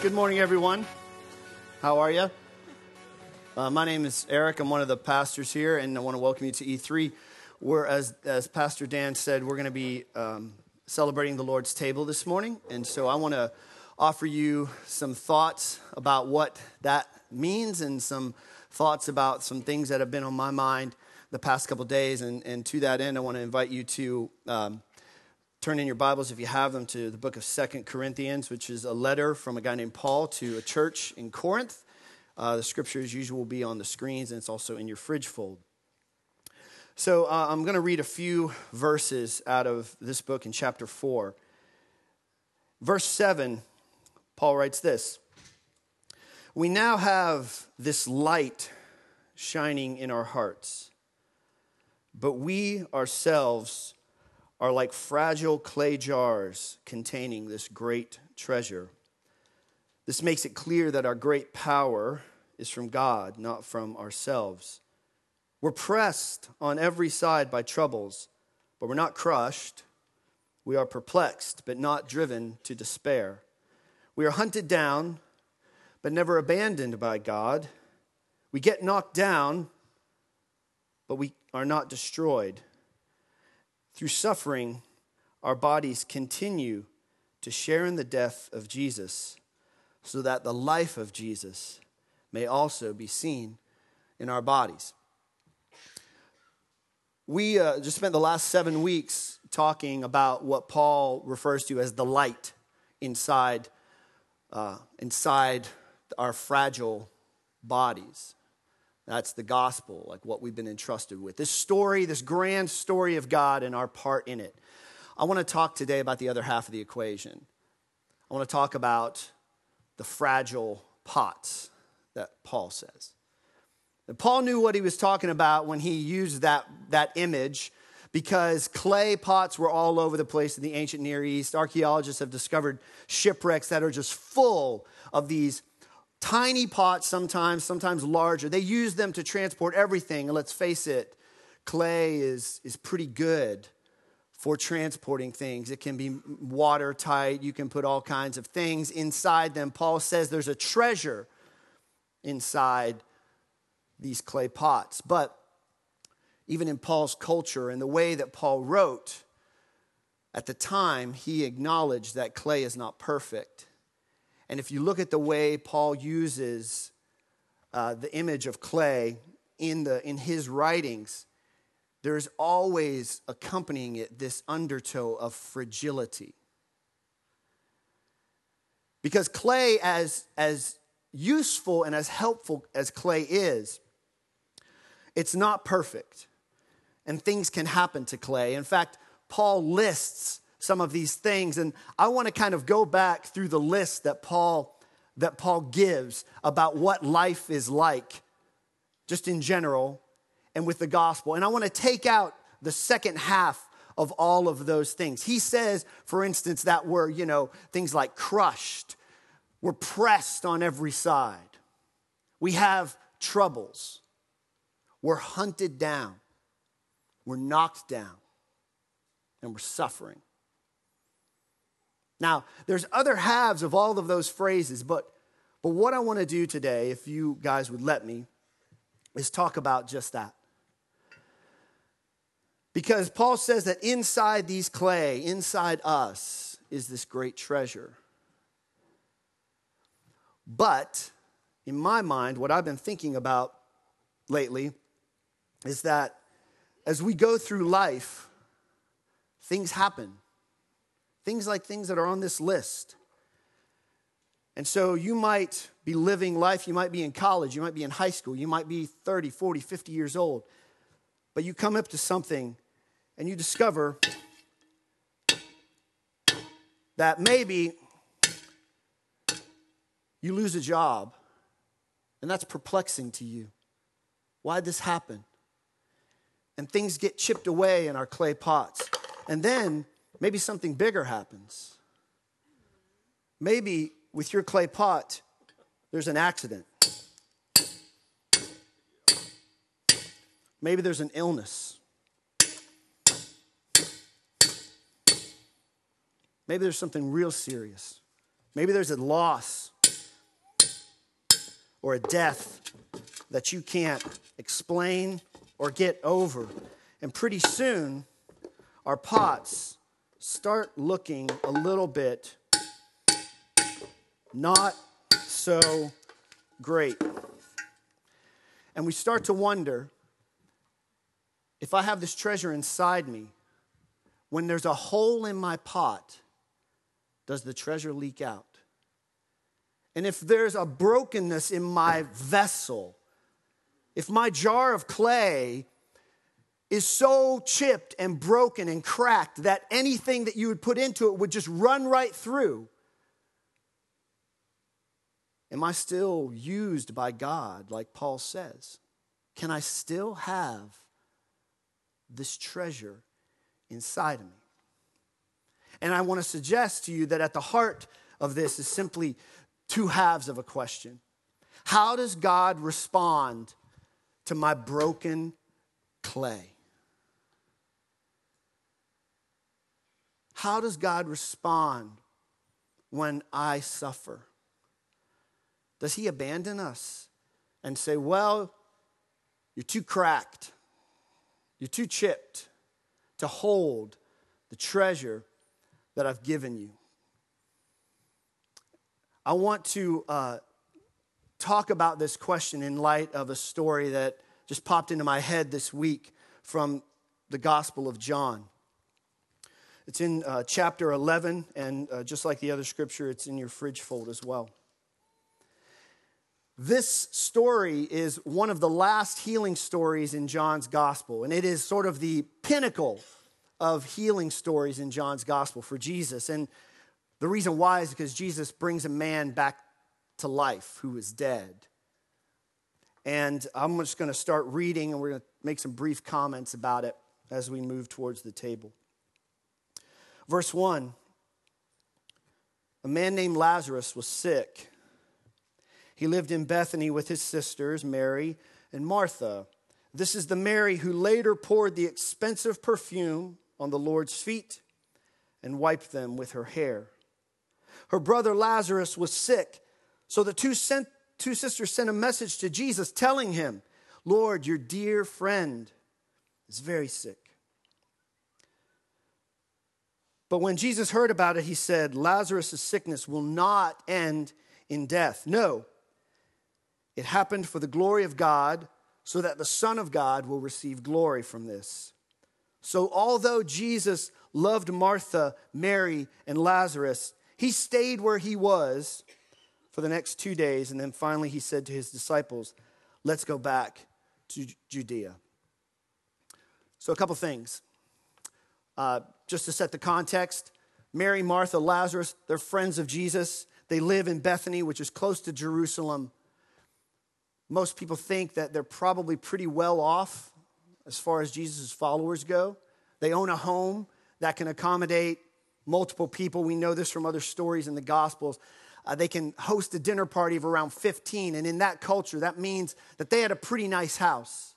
Good morning, everyone. How are you? Uh, my name is Eric. I'm one of the pastors here, and I want to welcome you to E3. We're, as, as Pastor Dan said, we're going to be um, celebrating the Lord's table this morning. And so I want to offer you some thoughts about what that means and some thoughts about some things that have been on my mind the past couple days. And, and to that end, I want to invite you to um, turn in your Bibles, if you have them, to the book of Second Corinthians, which is a letter from a guy named Paul to a church in Corinth. Uh, the scripture, as usual, will be on the screens, and it's also in your fridge fold. So uh, I'm going to read a few verses out of this book in chapter 4. Verse 7, Paul writes this We now have this light shining in our hearts, but we ourselves are like fragile clay jars containing this great treasure. This makes it clear that our great power is from God, not from ourselves. We're pressed on every side by troubles, but we're not crushed. We are perplexed, but not driven to despair. We are hunted down, but never abandoned by God. We get knocked down, but we are not destroyed. Through suffering, our bodies continue to share in the death of Jesus, so that the life of Jesus may also be seen in our bodies. We uh, just spent the last seven weeks talking about what Paul refers to as the light inside, uh, inside our fragile bodies. That's the gospel, like what we've been entrusted with. This story, this grand story of God and our part in it. I want to talk today about the other half of the equation. I want to talk about the fragile pots that Paul says. And Paul knew what he was talking about when he used that, that image because clay pots were all over the place in the ancient Near East. Archaeologists have discovered shipwrecks that are just full of these tiny pots sometimes, sometimes larger. They use them to transport everything. And let's face it, clay is, is pretty good for transporting things. It can be watertight. You can put all kinds of things inside them. Paul says there's a treasure inside these clay pots. But even in Paul's culture and the way that Paul wrote, at the time, he acknowledged that clay is not perfect. And if you look at the way Paul uses uh, the image of clay in, the, in his writings, there's always accompanying it this undertow of fragility. Because clay, as, as useful and as helpful as clay is, it's not perfect. And things can happen to clay. In fact, Paul lists some of these things. And I want to kind of go back through the list that Paul that Paul gives about what life is like, just in general, and with the gospel. And I want to take out the second half of all of those things. He says, for instance, that we're, you know, things like crushed, we're pressed on every side, we have troubles, we're hunted down, we're knocked down, and we're suffering. Now, there's other halves of all of those phrases, but, but what I want to do today, if you guys would let me, is talk about just that. Because Paul says that inside these clay, inside us, is this great treasure. But in my mind, what I've been thinking about lately is that as we go through life, things happen. Things like things that are on this list. And so you might be living life, you might be in college, you might be in high school, you might be 30, 40, 50 years old, but you come up to something and you discover that maybe you lose a job, and that's perplexing to you. Why'd this happen? And things get chipped away in our clay pots. And then Maybe something bigger happens. Maybe with your clay pot, there's an accident. Maybe there's an illness. Maybe there's something real serious. Maybe there's a loss. or a death that you can't explain or get over. And pretty soon, our pots start looking a little bit not so great. And we start to wonder if I have this treasure inside me, when there's a hole in my pot, does the treasure leak out? And if there's a brokenness in my vessel, if my jar of clay is so chipped and broken and cracked that anything that you would put into it would just run right through, am I still used by God, like Paul says? Can I still have this treasure inside of me? And I want to suggest to you that at the heart of this is simply two halves of a question How does God respond to my broken clay? How does God respond when I suffer? Does He abandon us and say, Well, you're too cracked, you're too chipped to hold the treasure that I've given you? I want to uh, talk about this question in light of a story that just popped into my head this week from the Gospel of John. It's in uh, chapter 11, and uh, just like the other scripture, it's in your fridge fold as well. This story is one of the last healing stories in John's gospel, and it is sort of the pinnacle of healing stories in John's gospel for Jesus. And the reason why is because Jesus brings a man back to life who is dead. And I'm just going to start reading, and we're going to make some brief comments about it as we move towards the table. Verse 1 A man named Lazarus was sick. He lived in Bethany with his sisters, Mary and Martha. This is the Mary who later poured the expensive perfume on the Lord's feet and wiped them with her hair. Her brother Lazarus was sick, so the two, sent, two sisters sent a message to Jesus telling him, Lord, your dear friend is very sick. But when Jesus heard about it, he said, Lazarus' sickness will not end in death. No, it happened for the glory of God, so that the Son of God will receive glory from this. So, although Jesus loved Martha, Mary, and Lazarus, he stayed where he was for the next two days, and then finally he said to his disciples, Let's go back to Judea. So, a couple things. Uh, just to set the context Mary, Martha, Lazarus, they're friends of Jesus. They live in Bethany, which is close to Jerusalem. Most people think that they're probably pretty well off as far as Jesus' followers go. They own a home that can accommodate multiple people. We know this from other stories in the Gospels. Uh, they can host a dinner party of around 15. And in that culture, that means that they had a pretty nice house.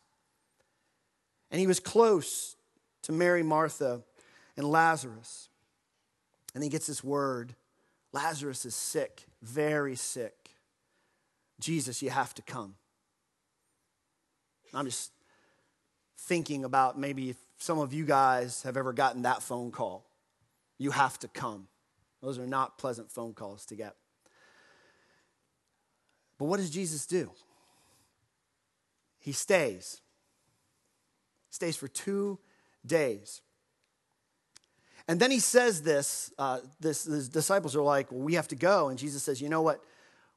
And he was close to Mary, Martha, and Lazarus. And he gets this word Lazarus is sick, very sick. Jesus, you have to come. I'm just thinking about maybe if some of you guys have ever gotten that phone call. You have to come. Those are not pleasant phone calls to get. But what does Jesus do? He stays. Stays for two days. And then he says this, uh, this, his disciples are like, well, we have to go. And Jesus says, you know what?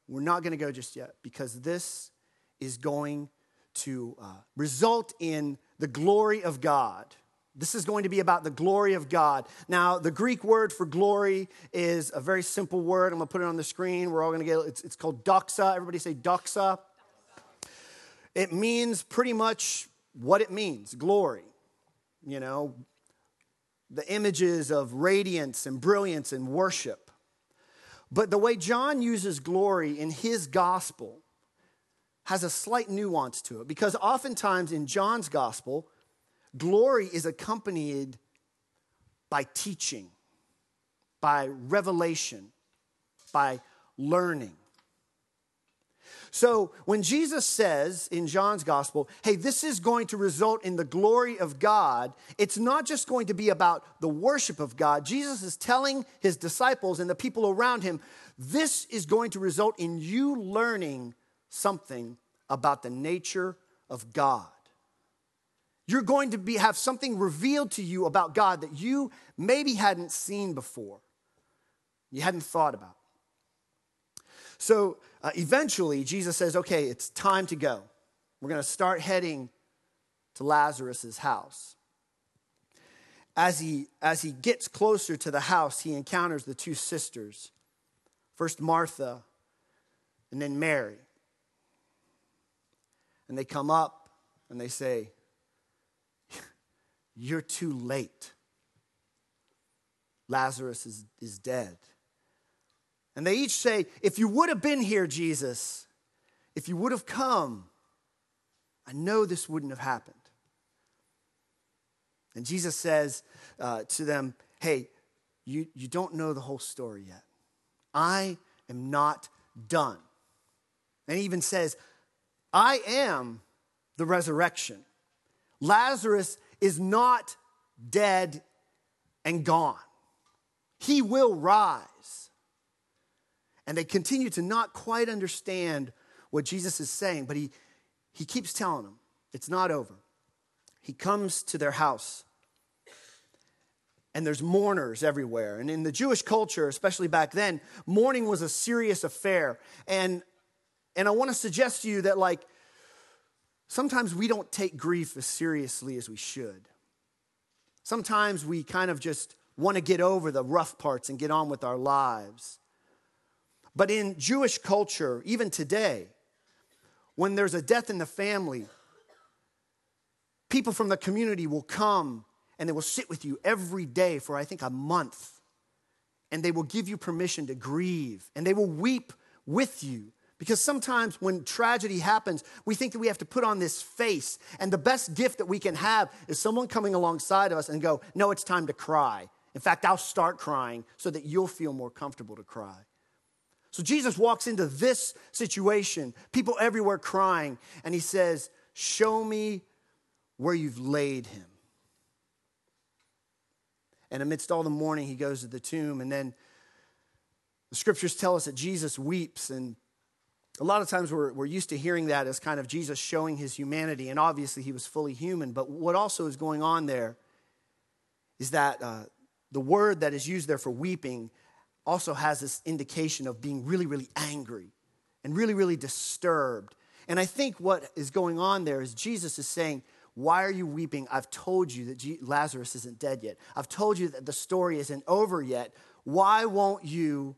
We're not going to go just yet because this is going to uh, result in the glory of God. This is going to be about the glory of God. Now, the Greek word for glory is a very simple word. I'm going to put it on the screen. We're all going to get it's, it's called doxa. Everybody say doxa. It means pretty much what it means glory. You know, the images of radiance and brilliance and worship. But the way John uses glory in his gospel has a slight nuance to it because oftentimes in John's gospel, glory is accompanied by teaching, by revelation, by learning. So when Jesus says in John's gospel, hey, this is going to result in the glory of God, it's not just going to be about the worship of God. Jesus is telling his disciples and the people around him, this is going to result in you learning something about the nature of God. You're going to be, have something revealed to you about God that you maybe hadn't seen before, you hadn't thought about. So uh, eventually, Jesus says, okay, it's time to go. We're going to start heading to Lazarus' house. As he, as he gets closer to the house, he encounters the two sisters first Martha and then Mary. And they come up and they say, You're too late. Lazarus is, is dead. And they each say, If you would have been here, Jesus, if you would have come, I know this wouldn't have happened. And Jesus says uh, to them, Hey, you, you don't know the whole story yet. I am not done. And he even says, I am the resurrection. Lazarus is not dead and gone, he will rise. And they continue to not quite understand what Jesus is saying, but he, he keeps telling them it's not over. He comes to their house, and there's mourners everywhere. And in the Jewish culture, especially back then, mourning was a serious affair. And, and I want to suggest to you that, like, sometimes we don't take grief as seriously as we should. Sometimes we kind of just want to get over the rough parts and get on with our lives. But in Jewish culture, even today, when there's a death in the family, people from the community will come and they will sit with you every day for, I think, a month. And they will give you permission to grieve and they will weep with you. Because sometimes when tragedy happens, we think that we have to put on this face. And the best gift that we can have is someone coming alongside of us and go, No, it's time to cry. In fact, I'll start crying so that you'll feel more comfortable to cry. So Jesus walks into this situation, people everywhere crying, and he says, Show me where you've laid him. And amidst all the mourning, he goes to the tomb, and then the scriptures tell us that Jesus weeps. And a lot of times we're, we're used to hearing that as kind of Jesus showing his humanity, and obviously he was fully human. But what also is going on there is that uh, the word that is used there for weeping also has this indication of being really, really angry and really, really disturbed. And I think what is going on there is Jesus is saying, Why are you weeping? I've told you that Lazarus isn't dead yet. I've told you that the story isn't over yet. Why won't you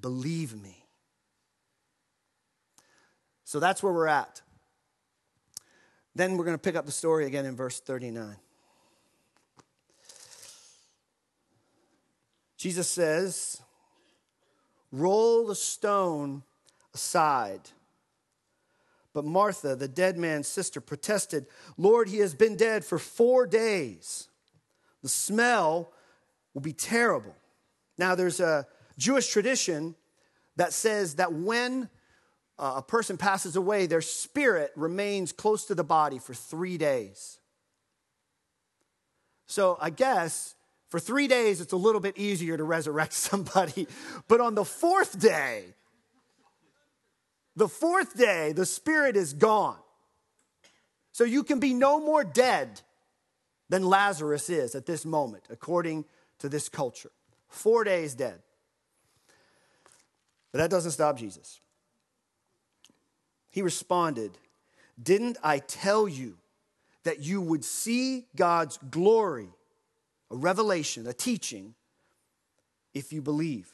believe me? So that's where we're at. Then we're going to pick up the story again in verse 39. Jesus says, Roll the stone aside. But Martha, the dead man's sister, protested, Lord, he has been dead for four days. The smell will be terrible. Now, there's a Jewish tradition that says that when uh, a person passes away, their spirit remains close to the body for three days. So I guess for three days, it's a little bit easier to resurrect somebody. But on the fourth day, the fourth day, the spirit is gone. So you can be no more dead than Lazarus is at this moment, according to this culture. Four days dead. But that doesn't stop Jesus. He responded, Didn't I tell you that you would see God's glory? A revelation, a teaching, if you believe.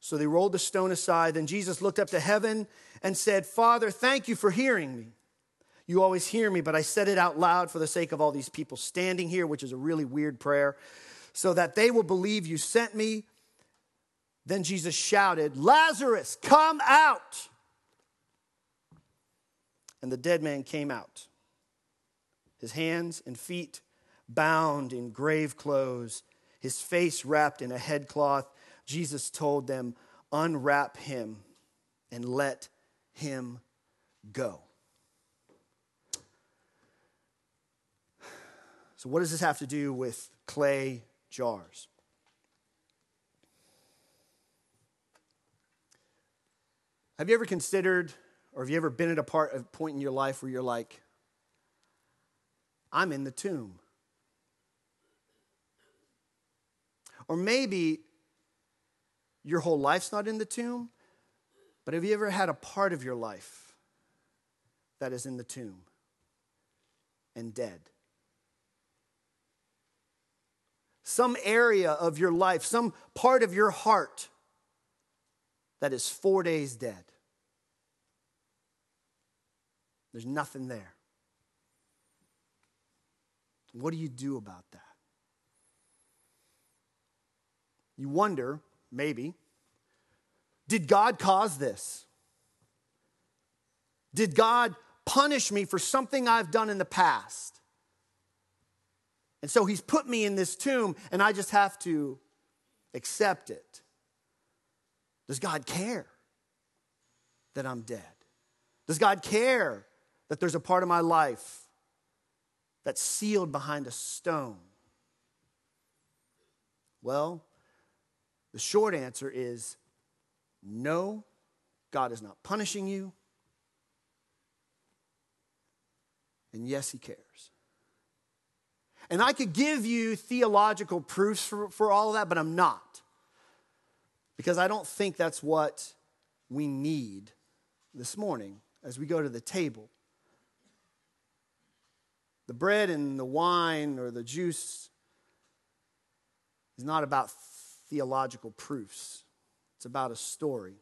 So they rolled the stone aside. Then Jesus looked up to heaven and said, Father, thank you for hearing me. You always hear me, but I said it out loud for the sake of all these people standing here, which is a really weird prayer, so that they will believe you sent me. Then Jesus shouted, Lazarus, come out! And the dead man came out, his hands and feet bound in grave clothes, his face wrapped in a headcloth. Jesus told them, Unwrap him and let him go. So, what does this have to do with clay jars? Have you ever considered, or have you ever been at a part, a point in your life where you're like, I'm in the tomb? Or maybe your whole life's not in the tomb, but have you ever had a part of your life that is in the tomb and dead? Some area of your life, some part of your heart that is four days dead. There's nothing there. What do you do about that? You wonder, maybe, did God cause this? Did God punish me for something I've done in the past? And so he's put me in this tomb, and I just have to accept it. Does God care that I'm dead? Does God care that there's a part of my life that's sealed behind a stone? Well, the short answer is no, God is not punishing you. And yes, He cares. And I could give you theological proofs for, for all of that, but I'm not because I don't think that's what we need this morning as we go to the table. The bread and the wine or the juice is not about theological proofs, it's about a story.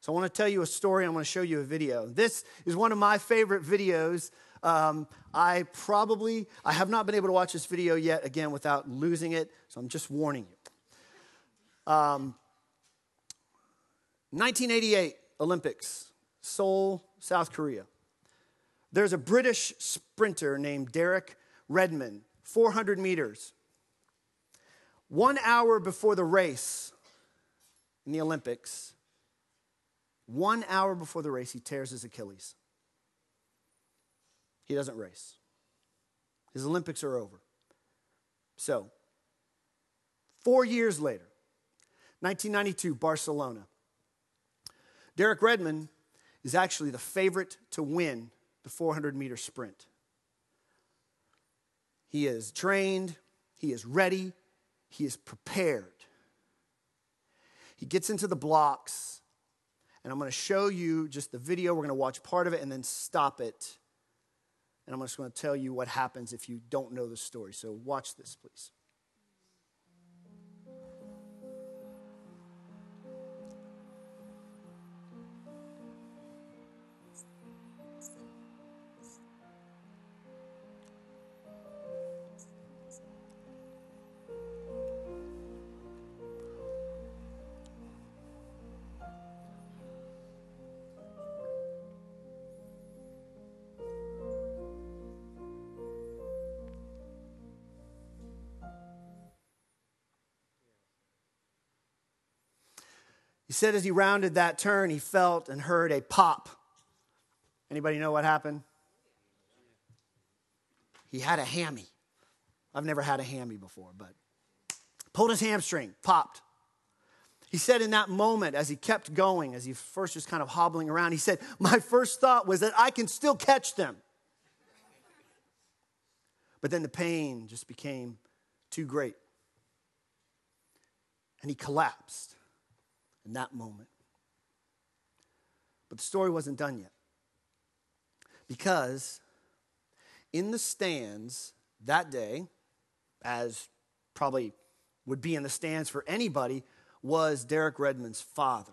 So I want to tell you a story. I'm going to show you a video. This is one of my favorite videos. Um, I probably I have not been able to watch this video yet again without losing it, so I'm just warning you. Um, 1988 Olympics, Seoul, South Korea. There's a British sprinter named Derek Redmond, 400 meters. One hour before the race in the Olympics, one hour before the race, he tears his Achilles. He doesn't race. His Olympics are over. So, four years later, 1992, Barcelona. Derek Redmond is actually the favorite to win the 400 meter sprint. He is trained, he is ready, he is prepared. He gets into the blocks, and I'm going to show you just the video. We're going to watch part of it and then stop it. And I'm just going to tell you what happens if you don't know the story. So, watch this, please. He said as he rounded that turn, he felt and heard a pop. Anybody know what happened? He had a hammy. I've never had a hammy before, but pulled his hamstring, popped. He said in that moment, as he kept going, as he first was kind of hobbling around, he said, My first thought was that I can still catch them. But then the pain just became too great. And he collapsed in that moment. But the story wasn't done yet. Because in the stands that day, as probably would be in the stands for anybody, was Derek Redmond's father.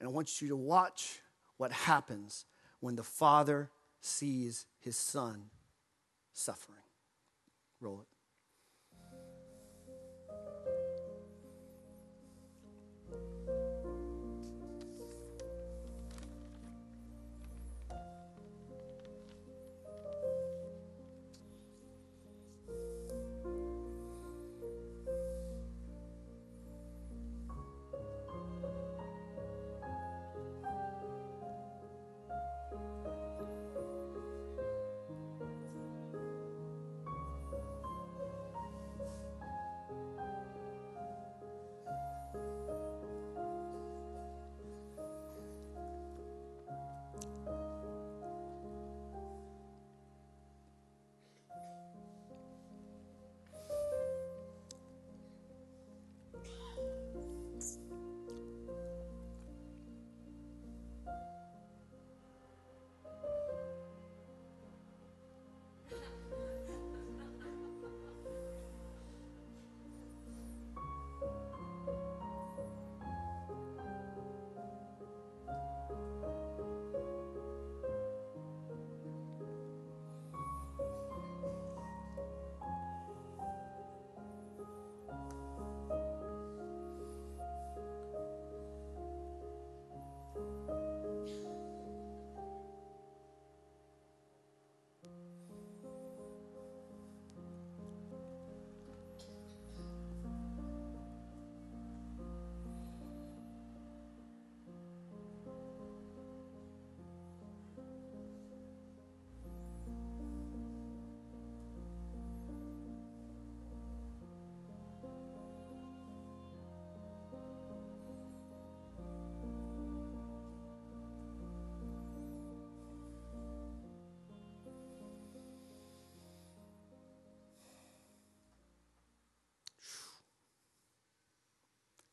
And I want you to watch what happens when the father sees his son suffering. Roll it.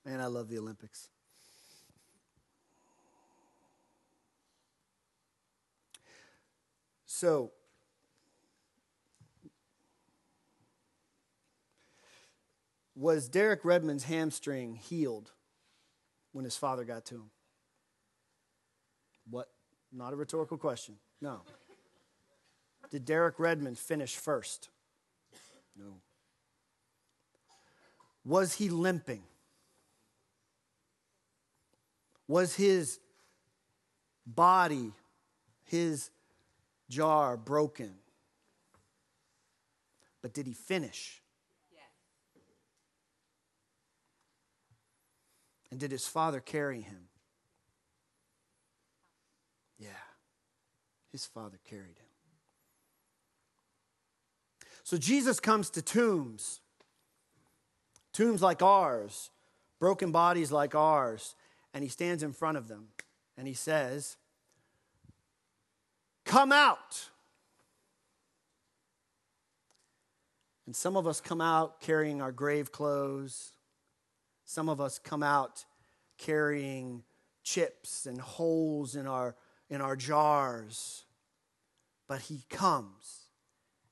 Man, I love the Olympics. So, was Derek Redmond's hamstring healed when his father got to him? What? Not a rhetorical question. No. Did Derek Redmond finish first? No. Was he limping? Was his body, his jar broken? But did he finish? Yes. And did his father carry him? Yeah. His father carried him. So Jesus comes to tombs, tombs like ours, broken bodies like ours, and he stands in front of them and he says, Come out. And some of us come out carrying our grave clothes. Some of us come out carrying chips and holes in our, in our jars. But he comes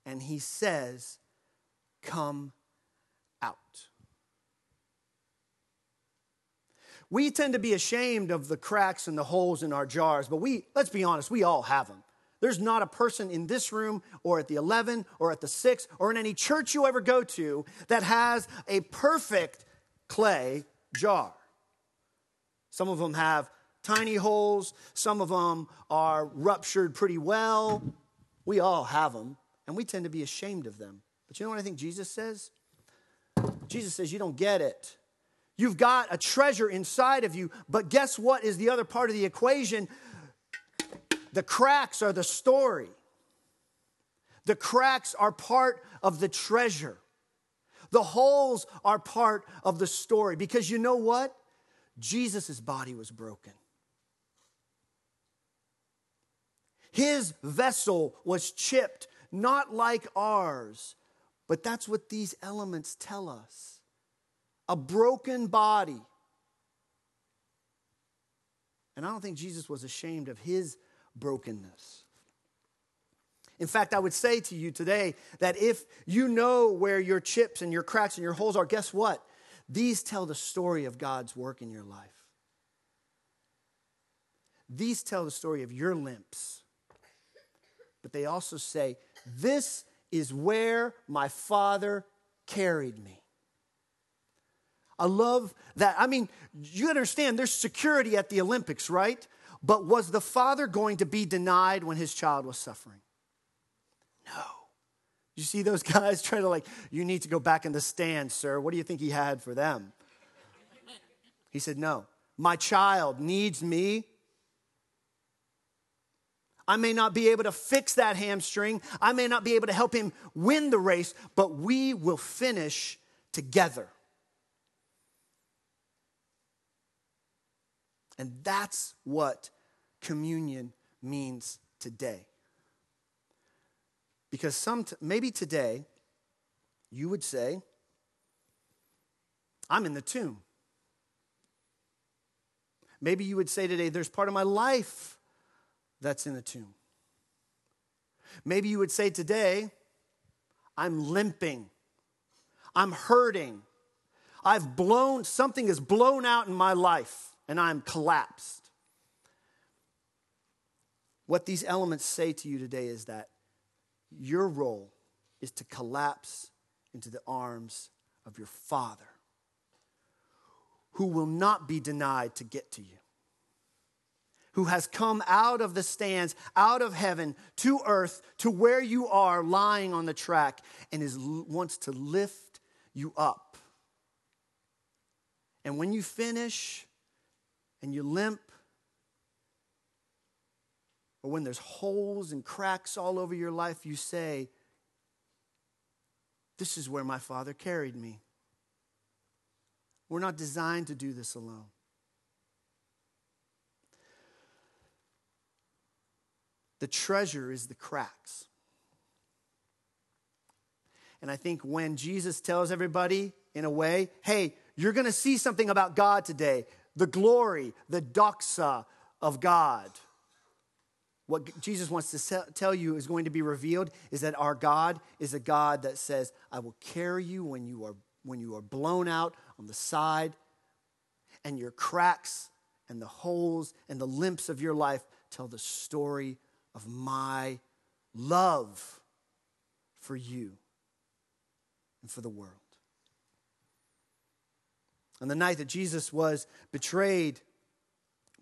and he says, Come out. We tend to be ashamed of the cracks and the holes in our jars, but we, let's be honest, we all have them. There's not a person in this room or at the 11 or at the 6 or in any church you ever go to that has a perfect clay jar. Some of them have tiny holes, some of them are ruptured pretty well. We all have them, and we tend to be ashamed of them. But you know what I think Jesus says? Jesus says, You don't get it. You've got a treasure inside of you, but guess what is the other part of the equation? The cracks are the story. The cracks are part of the treasure. The holes are part of the story because you know what? Jesus' body was broken. His vessel was chipped, not like ours, but that's what these elements tell us a broken body. And I don't think Jesus was ashamed of his brokenness. In fact, I would say to you today that if you know where your chips and your cracks and your holes are, guess what? These tell the story of God's work in your life. These tell the story of your limps. But they also say, This is where my Father carried me. I love that. I mean, you understand there's security at the Olympics, right? But was the father going to be denied when his child was suffering? No. You see those guys trying to, like, you need to go back in the stands, sir. What do you think he had for them? He said, No, my child needs me. I may not be able to fix that hamstring. I may not be able to help him win the race, but we will finish together. And that's what communion means today. Because some maybe today you would say, I'm in the tomb. Maybe you would say today, there's part of my life that's in the tomb. Maybe you would say today, I'm limping. I'm hurting. I've blown, something is blown out in my life and I'm collapsed. What these elements say to you today is that your role is to collapse into the arms of your Father, who will not be denied to get to you, who has come out of the stands, out of heaven to earth, to where you are lying on the track, and is, wants to lift you up. And when you finish, and you limp, or when there's holes and cracks all over your life, you say, This is where my Father carried me. We're not designed to do this alone. The treasure is the cracks. And I think when Jesus tells everybody, in a way, hey, You're going to see something about God today the glory, the doxa of God. What Jesus wants to tell you is going to be revealed is that our God is a God that says, I will carry you when you are, when you are blown out on the side, and your cracks and the holes and the limps of your life tell the story of my love for you and for the world. On the night that Jesus was betrayed,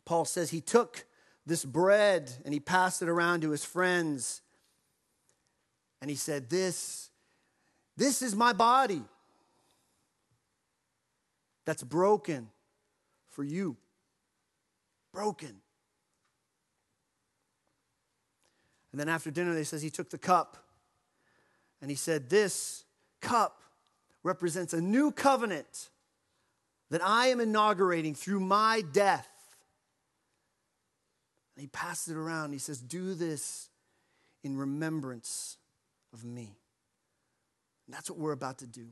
Paul says he took this bread and he passed it around to his friends. And he said, This, this is my body that's broken for you. Broken. And then after dinner, they says he took the cup and he said, This cup represents a new covenant that I am inaugurating through my death. And he passed it around. He says, Do this in remembrance of me. And that's what we're about to do.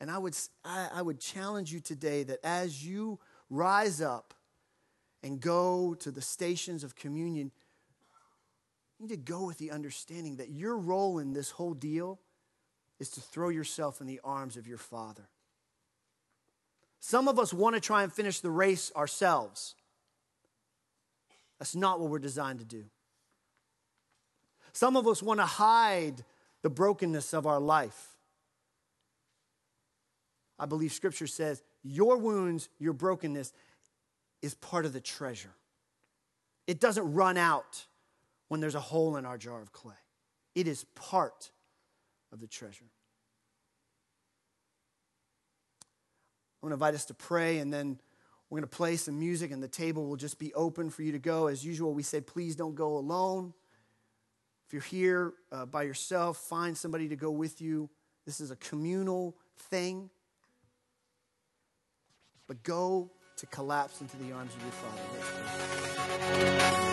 And I would, I, I would challenge you today that as you rise up and go to the stations of communion, you need to go with the understanding that your role in this whole deal is to throw yourself in the arms of your Father. Some of us want to try and finish the race ourselves. That's not what we're designed to do. Some of us want to hide the brokenness of our life. I believe scripture says your wounds, your brokenness is part of the treasure. It doesn't run out when there's a hole in our jar of clay, it is part of the treasure. I'm going to invite us to pray, and then we're going to play some music, and the table will just be open for you to go. As usual, we say, please don't go alone. If you're here uh, by yourself, find somebody to go with you. This is a communal thing. But go to collapse into the arms of your Father.